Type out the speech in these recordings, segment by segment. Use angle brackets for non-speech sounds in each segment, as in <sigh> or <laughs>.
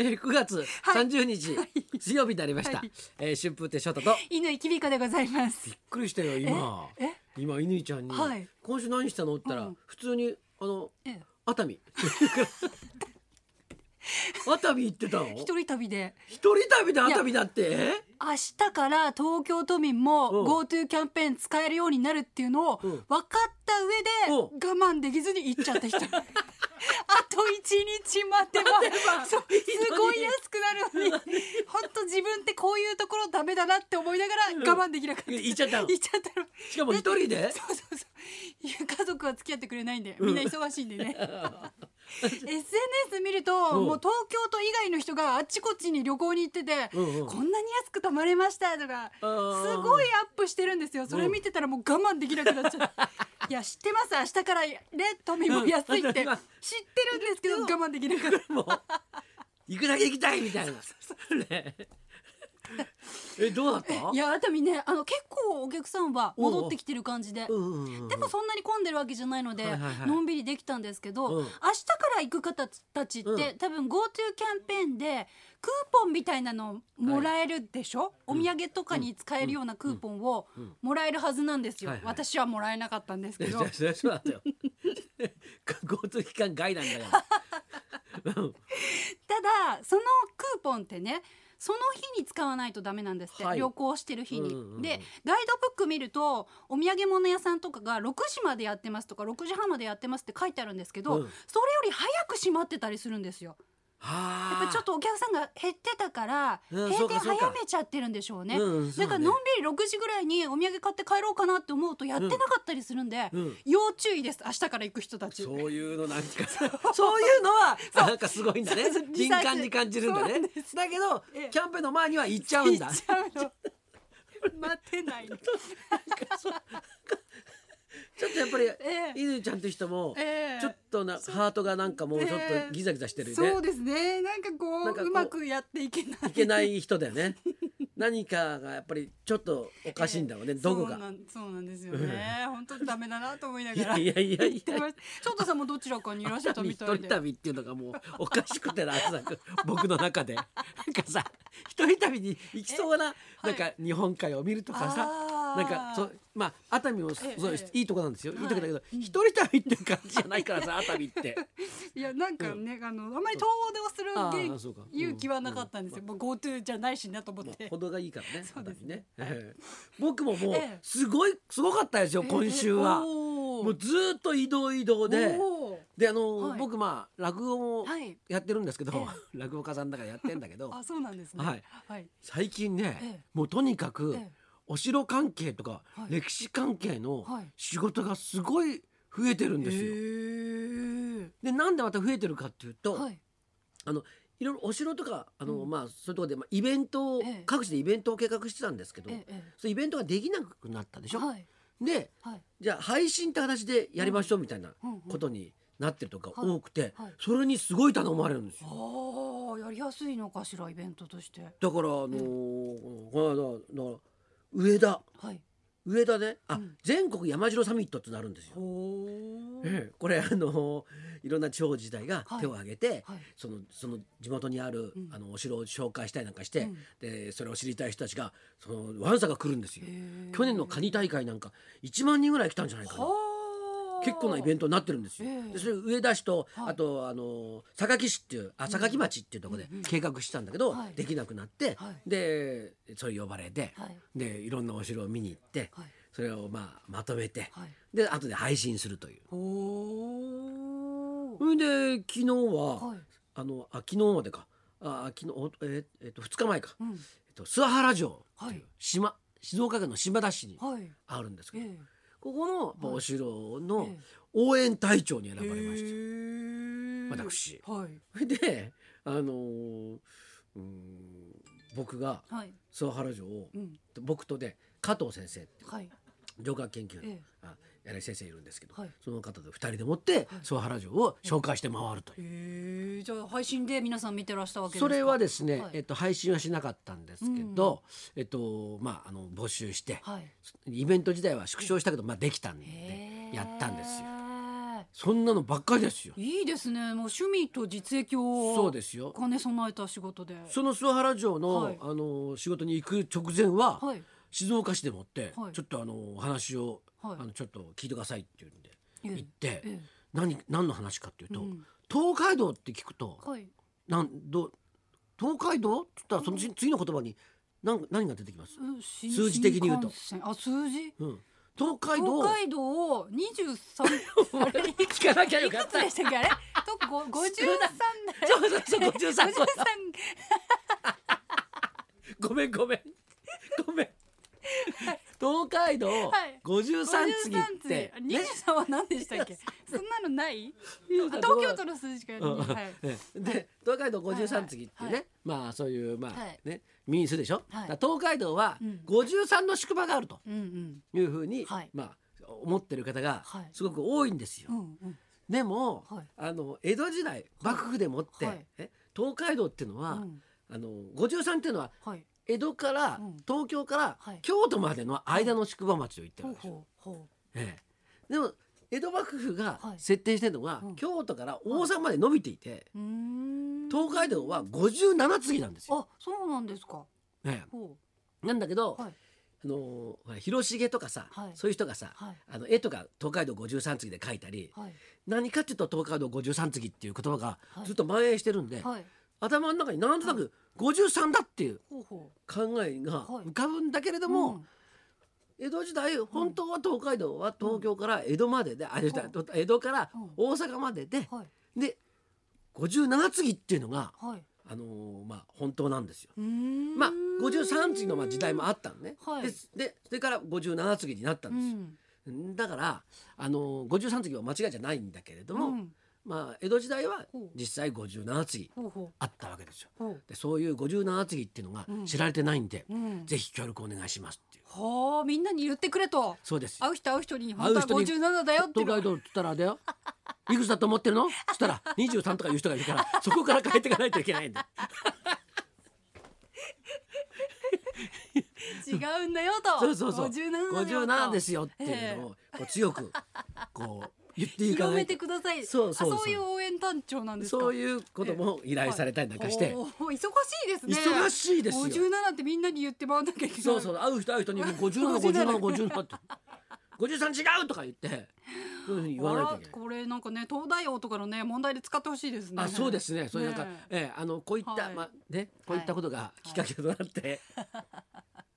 えー、9月30日、水曜日になりました、はい。えー、春風亭昇太と。犬きびこでございます。びっくりしたよ今。え？今乾ちゃんに、はい。今週何したの?」って言ったら、うん。普通にあのええ。熱海 <laughs> <laughs> 熱海行ってたの？一人旅で。一人旅で熱海だって？明日から東京都民もうん。GoTo キャンペーン使えるようになるっていうのをうん。分かった上でうん。我慢できずに行っちゃった人。<laughs> あと一日待てばすごい安くなるのに。本当自分ってこういうところダメだなって思いながら我慢できなかった、うん行っちゃったの？行っちゃったの。しかも一人で？<laughs> そうそうそう。家族は付き合ってくれないんでみんな忙しいんでね。SNS 見るとうん。もう東京都以外の人があっちこっちに旅行に行っててうんうん。こんなに安く泊まれましたとかすごいアップしてるんですよ。それ見てたらもう我慢できなくなっちゃっていや知ってます。明日からね都民も安いって。知ってるんですけど我慢できなかったもう行くだけ行きたいみたいな。ね。えどうだった？いや熱海ねあの結構お客さんは戻ってきてる感じで。うんうんうんでもそんなに混んでるわけじゃないので、はいはいはい。のんびりできたんですけど、うん。明日から行く方たちって、うん。多分 GoTo キャンペーンでクーポンみたいなのもらえるでしょ、お土産とかに使えるようなクーポンをうん。もらえるはずなんですよ、はいはい。私はもらえなかったんですけど。いやそりゃそうなんだよ。交通機関外なんだから。う <laughs> んただそのクーポンってねその日に使わないとダメなんですって、はい旅行してる日に。うんうんうんでガイドブック見るとお土産物屋さんとかが6時までやってますとか6時半までやってますって書いてあるんですけど、うんそれより早く閉まってたりするんですよ。やっはぱりちょっとお客さんが減ってたからうん閉店早めちゃってるんでしょうね。うんそうだねだからのんびり6時ぐらいにお土産買って帰ろうかなって思うとやってなかったりするんで、うん要注意です。明日から行く人たち。そういうのなんか <laughs> そう。いうのは <laughs> なんかすごいんだね。敏感に感じるんだね。だけどええ。キャンペーンの前には行っちゃうんだ。待てないの。<laughs> ちょっとやっぱり <laughs> ええ。犬ちゃんという人もええ。ちょっとなハートがなんかもうちょっとギザギザしてるね。そうですね。なんかこうううまくやっていけない。いけない人だよね。<laughs> 何かがやっぱりちょっとおかしいんだろうねどこが。そうなんですよね。本当ダメだなと思いないがら。やいやいやいや。さんもどちらかにいらっしゃったみ一たいで人旅っていうのがもうおかしくてな朝僕の中で。なんかさ <laughs> 一人旅に行きそうななんか日本海を見るとかさなんかそうまあ熱海もそういいとこなんですよ。い。いとこだけどはい一人旅っていう感じじゃないからさ熱海って。<laughs> いやなんかね、あのあんまり遠出をする勇気はなかったんですよ、まあ、GoTo じゃないしなと思って、程がいいからね <laughs> そうですね。僕ももうええ。すごいすごかったですよ今週は。もうずーっと移動移動で。であのはい。僕まあ落語もはい。やってるんですけどえ。<laughs> 落語家さんだからやってんだけど。あそうなんですね。はい。はい。最近ね、ええ。もうとにかく、ええお城関係とか、はい。歴史関係のはい。仕事がすごい増えてるんですよ。でなんでまた増えてるかっていうと、はい。あのいろいろお城とかあの、うん。まあそういうところで、まあ、イベントを、ええ。各地でイベントを計画してたんですけど、ええそうイベントができなくなったでしょ？はい。ではい。じゃあ配信って形でやりましょうみたいなことになってるとかはい。多くて、はい。それにすごい頼まれるんですよ。ああやりやすいのかしらイベントとして。だからあのーこの間だから上田。はい。上田であ、うん。全国山城サミットってなるんですよ。ほええ。これあのいろんな地方自治体がはい。手を挙げて、はい。そのその地元にある、うん。あのお城を紹介したりなんかして、うんでそれを知りたい人たちがそのわんさか来るんですよ。去年のカニ大会なんか1万人ぐらい来たんじゃないかな。はあ結構なイベントになってるんですよ。ええ。でそれ上田市と、はい。あとあの榊市っていうあ榊町っていうところで計画してたんだけど、はい。できなくなって、はい。でそれ呼ばれて、はい。でいろんなお城を見に行って、はい。それをまあまとめて、はい。で後で配信するという。ほそれで昨日は、はい。あのあ昨日までか。あ昨日おええっと2日前か、うん。えっと諏訪原城っていうはい。島、静岡県の島田市にはい。あるんですけど、ええここの、まあはい。お城のええ。応援隊長に選ばれました。私。はい。であのーうん僕がはい。諏訪原城を、うん。僕とで加藤先生っはい。城郭研究の、ええ。あ柳先生いるんですけど、はい。その方と2人でもって諏訪原城を紹介して回るという。じゃあ配信で皆さん見てらしたわけですか？それはですね、はい。えっと、配信はしなかったんですけど、えっとまあ、あの募集して、はい。イベント自体は縮小したけど、まあ、できたんでやったんですよ。そんなのばっかりですよ。いいですね。もう趣味と実益をそうですよ。兼ね備えた仕事で。その諏訪原城の、はい。あの仕事に行く直前は、はい。静岡市でもって、はい。ちょっとあのお話を、はいあのちょっと聞いてくださいっていうんでええ。行って、え何何の話かっていうと、うん。東海道って聞くと、えはい。なんど東海道って言ったらその次次の言葉に何何が出てきます、うん新数字的に言うと。新幹線。あ数字？うん、東海道。東海道を二十三あれい聞かなきゃよかっくつたでしたっけ？あれ？とご <laughs> 五十三そうそうそう53五十三。ごめんごめんごめん東海道はい。五十三次っ53て。二十三は何でしたっけ？<laughs> そんなのない？23あ東京都の数字しかやってい。で東海道五十三次ってね、はいまあそういうまあ、はい。ねミニスでしょ、はい。東海道はうん。五十三の宿場があると。いうふうに、はい。まあ思ってる方がはい。すごく多いんですよ。うんうん。でも、はい。あの江戸時代幕府でもって、東海道っていうのは、うん。あの五十三っていうのははい江戸から、うん。東京から、はい。京都までの間の宿場町を言ってるほうわけですよ。でも江戸幕府がはい。設定してるのが、うん。京都から大阪まで伸びていて、東海道は57次なんですよ。あそうなんですか。えなんだけど、あの広重とかさ、はい。そういう人がさ、はい。あの絵とか東海道53次で描いたり、はい。何かっていうと東海道53次っていう言葉がはい。ずっと蔓延してるんで、はい頭の中になんとなく53だっていう考えがはい。浮かぶんだけれどうも、うん。江戸時代本当は東海道は東京から江戸までで、あ江戸江戸から大阪までで、はい。で57次っていうのが、はい。あのーまあ本当なんですよ。うーん。まあ53次のまあ時代もあったのね。はい。ででそれから57次になったんですよ。うん。だからあの53次は間違いじゃないんだけれども、うんまあ江戸時代はほう実際57次ほうほあったわけですよ。うほうでそういう57次っていうのがうん知られてないんで、うんぜひ協力お願いしますっていう。はあみんなに言ってくれとそうです。会う人会う人に本当は会う人に57だよって東海道って言ったらだよ。いくつだと思ってるの？<laughs> そしたら23とかいう人がいるからそこから変えていかないといけないんだ。<laughs> 違うんだよと <laughs> そうそうそう。57だよと57ですよっていうのをこう強くこう言っていか広めてください。そうそうそう。あそういう応援団長なんですか。そういうことも依頼されたりなんかして、忙しいですね。忙しいですよ。57ってみんなに言って回んなきゃいけない。そうそう会う人会う人にもう57 57 57って。53違うとか言って。そういうふうに言わないといけない。これなんかね東大王とかのね問題で使ってほしいですね。あそうですね。そういうなんか、ねえ。えあのこういった、はい。まあねこういったことがきっかけとなって、<laughs>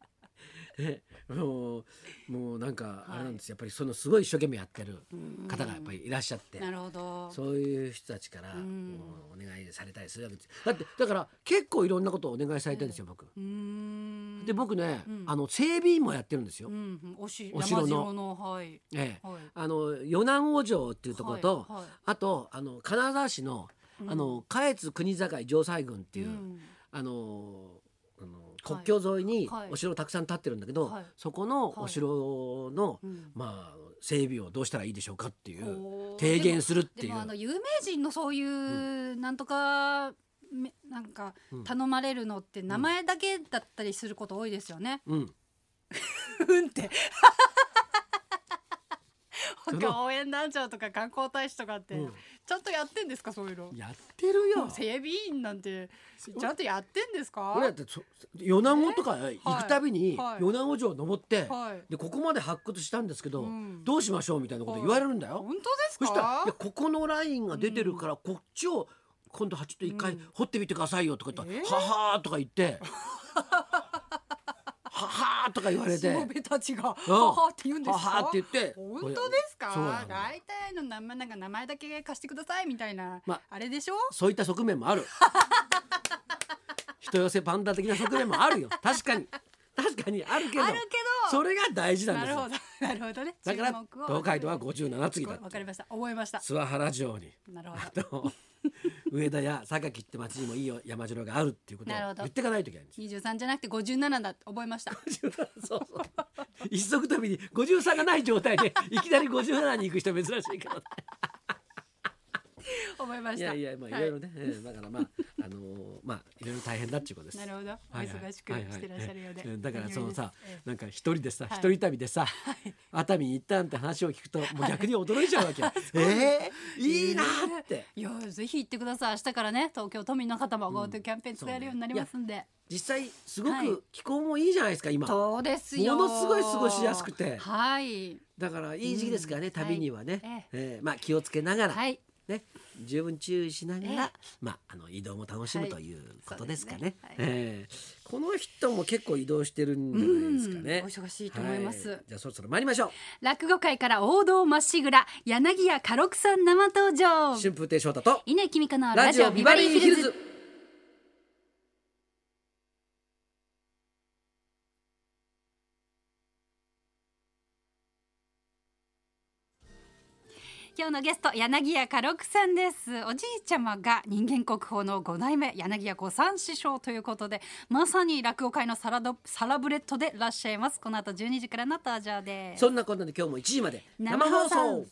え <laughs> もうもうなんかあれなんです。よやっぱりそのすごい一生懸命やってる方がやっぱりいらっしゃって。なるほど。そういう人たちからん。もうお願いされたりするわけです。だってだから結構いろんなことをお願いされてるんですよ僕。うーん。で僕ね、うん。あの整備員もやってるんですよ。おしお城の。はい。ええ。はい。あの与南王城っていうところと、あとあの金沢市の、あの下越国境城西郡っていう、うん。あのあの国境沿いにはい。お城たくさん建ってるんだけど、はい。そこのお城の、うん。まあ整備をどうしたらいいでしょうかっていう提言するっていう。でもあの有名人のそういうなんとかめなんかうん。頼まれるのって名前だけだったりすること多いですよね。うん。<laughs> うんって。<laughs> その他応援団長とか観光大使とかって、うんちゃんとやってんですかそういうの？やってるよ。整備員なんてちゃんとやってんですか？俺だってそ与南王とか行くたびにはい与南王城を登って、はい。でここまで発掘したんですけど、うんどうしましょうみたいなこと言われるんだよ。本当ですそしたらかいや。ここのラインが出てるから、こっちを今度はちょっと一回うん掘ってみてくださいよとか言ったら、えー？ははーとか言ってははーとか言われて。しもべたちがはうん。はって言うんですか？ははーって言って。本当ですか？大体の名前なんか名前だけ貸してくださいみたいな、まあれでしょ？そういった側面もある。<laughs> 人寄せパンダ的な側面もあるよ。確かに。確かにあるけど。あるけどそれが大事なんですよ。なるほど。<laughs> なるほどね。だから東海道は57次だわかりました。覚えました。諏訪原城になるほあと <laughs> 上田や榊って町にもいいよ山城があるっていうことを言っていかないといけないんですど23じゃなくて57だって覚えました。<laughs> そうそう。一足飛びに53がない状態でいきなり57に行く人珍しいからね覚えました。いやいやまあいはい。ろいろね、えーだからまあ <laughs> あのーまあいろいろ大変だっていうことです。なるほど。おはいはい。忙しくしてらっしゃるようで、はいはいだからそのさなんか一人でさはい。一人旅でさ熱海に行ったんって話を聞くともう逆に驚いちゃうわけ <laughs> えーいいなーって。いやぜひ行ってください。明日からね東京都民の方も GoTo キャンペーン使えるようになりますんで、実際すごはい。く気候もいいじゃないですか今。そうですよ。ものすごい過ごしやすくて。はい。だからいい時期ですからね、うん。旅にはね、はい。えーまあ気をつけながら、はいね十分注意しながら、ええ。まああの移動も楽しむはい。ということですかね。そうですね。はい。ええ。この人も結構移動してるんじゃないですかね。うんお忙しいと思います。はじゃあそろそろ参りましょ落語界から王道まっしぐら柳家家六さん生登場。う。春風亭昇太と稲木美香のラジオビバリーヒルズ今日のゲスト柳家家六さんです。おじいちゃまが人間国宝の五代目柳家五三師匠ということでまさに落語界のサラドサラブレッドでいらっしゃいます。この後12時からの登場です。そんなこんなで今日も1時まで生放送。